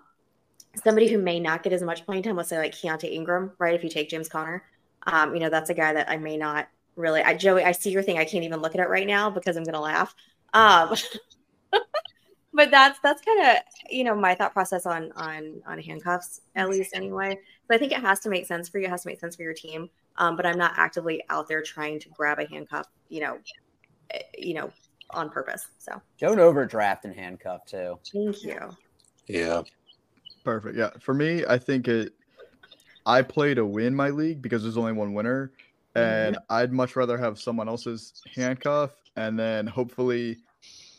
somebody who may not get as much playing time let's say like Keaontay ingram right? If you take james conner um, you know that's a guy that i may not really i joey i see your thing. I can't even look at it right now because i'm going to laugh. Um, [LAUGHS] but that's that's kind of you know my thought process on on on handcuffs at least anyway so i think it has to make sense for you it has to make sense for your team um, but i'm not actively out there trying to grab a handcuff you know eh, you know on purpose so
Don't overdraft and handcuff too.
thank you
Yeah.
Perfect. Yeah. For me, I think it. I play to win my league because there's only one winner, and I'd much rather have someone else's handcuff, and then hopefully,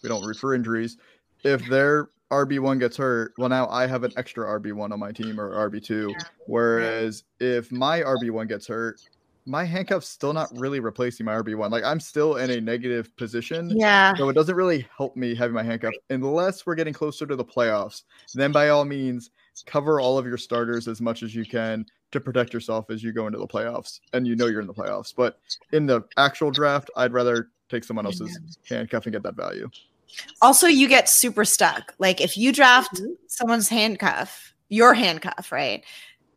we don't root for injuries. If their RB one gets hurt, well, now I have an extra RB one on my team or RB two. Whereas if my RB one gets hurt, my handcuff's still not really replacing my RB one. Like I'm still in a negative position.
Yeah.
So it doesn't really help me having my handcuff unless we're getting closer to the playoffs. Then by all means, cover all of your starters as much as you can to protect yourself as you go into the playoffs and you know you're in the playoffs. But in the actual draft, I'd rather take someone else's handcuff and get that value.
Also, you get super stuck. Like if you draft
Mhm.
someone's handcuff, your handcuff, right?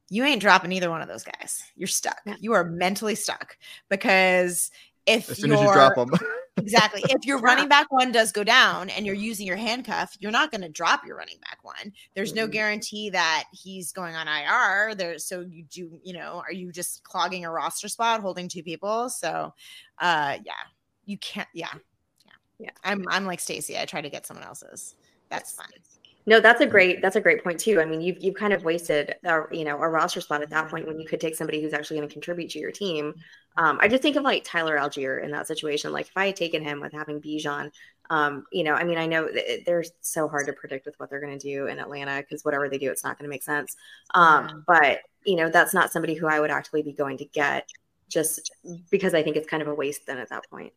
You ain't dropping either one of those guys. You're stuck.
Yeah.
You are mentally stuck because if
As soon
you're
as you drop them, [LAUGHS] [LAUGHS]
exactly if your running back one does go down and you're using your handcuff, you're not going to drop your running back one. There's no
Mhm.
guarantee that he's going on IR. There, so you do, you know, are you just clogging a roster spot holding two people? So, uh, yeah, you can't. Yeah, yeah. I'm I'm like Stacy. I try to get someone else's. That's fun.
No, that's a great that's a great point too. I mean, you've you've kind of wasted a, you know a roster spot at that point when you could take somebody who's actually going to contribute to your team. Um, I just think of like Tyler Allgeier in that situation. Like if I had taken him with having Bijan, um, you know, I mean, I know th- they're so hard to predict with what they're going to do in Atlanta because whatever they do, it's not going to make sense. Um, but you know, that's not somebody who I would actually be going to get just because I think it's kind of a waste then at that point.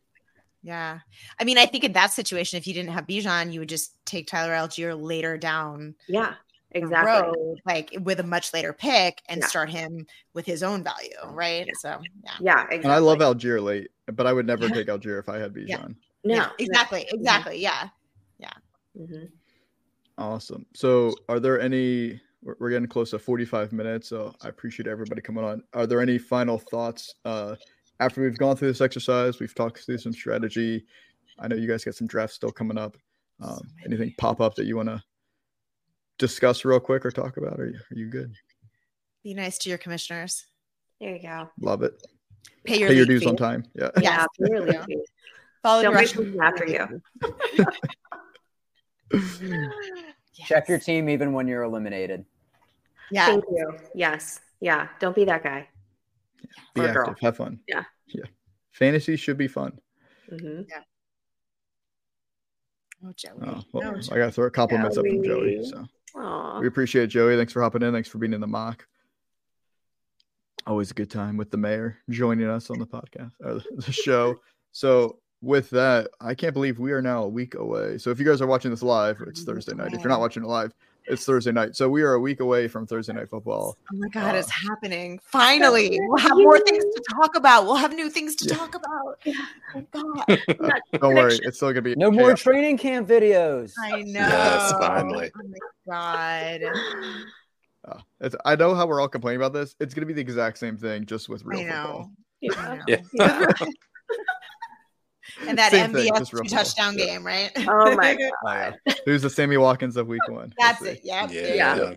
Yeah, I mean, I think in that situation, if you didn't have Bijan, you would just take Tyler Allgeier later down
Yeah, exactly.
road, like with a much later pick, and
Yeah.
start him with his own value, right? So yeah.
Yeah, exactly.
and I love Allgeier late, but I would never take Allgeier if I had Bijan.
Yeah.
No,
Yeah,
no.
exactly, exactly. Yeah. Yeah.
Mhm.
Awesome. So, are there any? We're we're getting close to 45 minutes, so I appreciate everybody coming on. Are there any final thoughts uh, after we've gone through this exercise? We've talked through some strategy. I know you guys got some drafts still coming up. Um, anything pop up that you want to discuss real quick or talk about? Are you, are you good?
Be nice to your commissioners.
There you go.
Love it.
Pay your,
Pay your dues
fee.
on time. Yeah. [LAUGHS]
Yeah.
Yeah. Follow
Don't
the
make
Russian
them after you. [LAUGHS]
Check your team even when you're eliminated.
Yeah.
Thank you. Yes. Yeah. Don't be that guy.
Be
Or
active.
girl.
Have fun.
Yeah.
Yeah. Fantasy should be fun.
hmm
Oh, Joey.
Oh, well,
No,
I got to throw compliments up from Joey.
Joey.
So
Aw.
we appreciate it, Joey. Thanks for hopping in. Thanks for being in the mock. Always a good time with the mayor joining us on the podcast or the show. [LAUGHS] So with that, I can't believe we are now a week away. So if you guys are watching this live, it's Thursday night. If you're not watching it live, it's Thursday night. So we are a week away from Thursday night football.
Oh my God,
Uh,
it's happening. Finally, we'll have more things to talk about. We'll have new things to
Yeah.
talk about. Oh God, [LAUGHS]
don't worry, it's still gonna be
No more training camp videos.
I know.
Yes, finally.
Oh my God. [GASPS]
Uh, it's, I know how we're all complaining about this. It's gonna be the exact same thing, just with real
I
football.
know.
Yeah.
I know.
Yeah. [LAUGHS]
Yeah.
And that
Same thing,
MVS
just
two touchdown
Yeah.
game, right? [LAUGHS]
Oh my [LAUGHS]
Oh,
god.
yeah. Who's the Sammy Watkins of week one? We'll
That's it. Yep.
Yeah.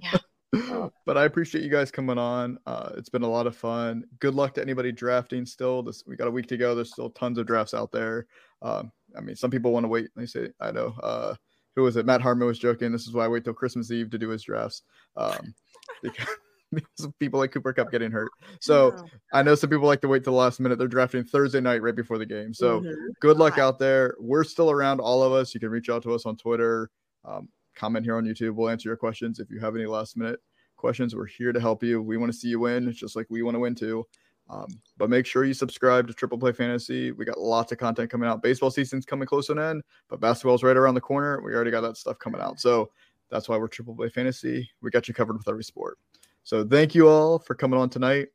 Yeah. [LAUGHS]
but I appreciate you guys coming on. Uh, it's been a lot of fun. Good luck to anybody drafting. Still, this we got a week to go. There's still tons of drafts out there. Um, I mean, some people want to wait. They say, I know. Uh, who was it? Matt Harmon was joking. This is why I wait till Christmas Eve to do his drafts. Um, because, [LAUGHS] because of people like Cooper Kupp getting hurt. So
Wow.
I know some people like to wait till the last minute. They're drafting Thursday night right before the game. So
Mhm.
good luck out there. We're still around, all of us. You can reach out to us on Twitter, um, comment here on YouTube. We'll answer your questions. If you have any last minute questions, we're here to help you. We want to see you win, just like we want to win too. Um, but make sure you subscribe to Triple Play Fantasy. We got lots of content coming out. Baseball season's coming close to an end, but basketball's right around the corner. We already got that stuff coming out. So that's why we're Triple Play Fantasy. We got you covered with every sport. So thank you all for coming on tonight.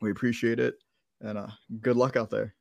We appreciate it. And uh, good luck out there.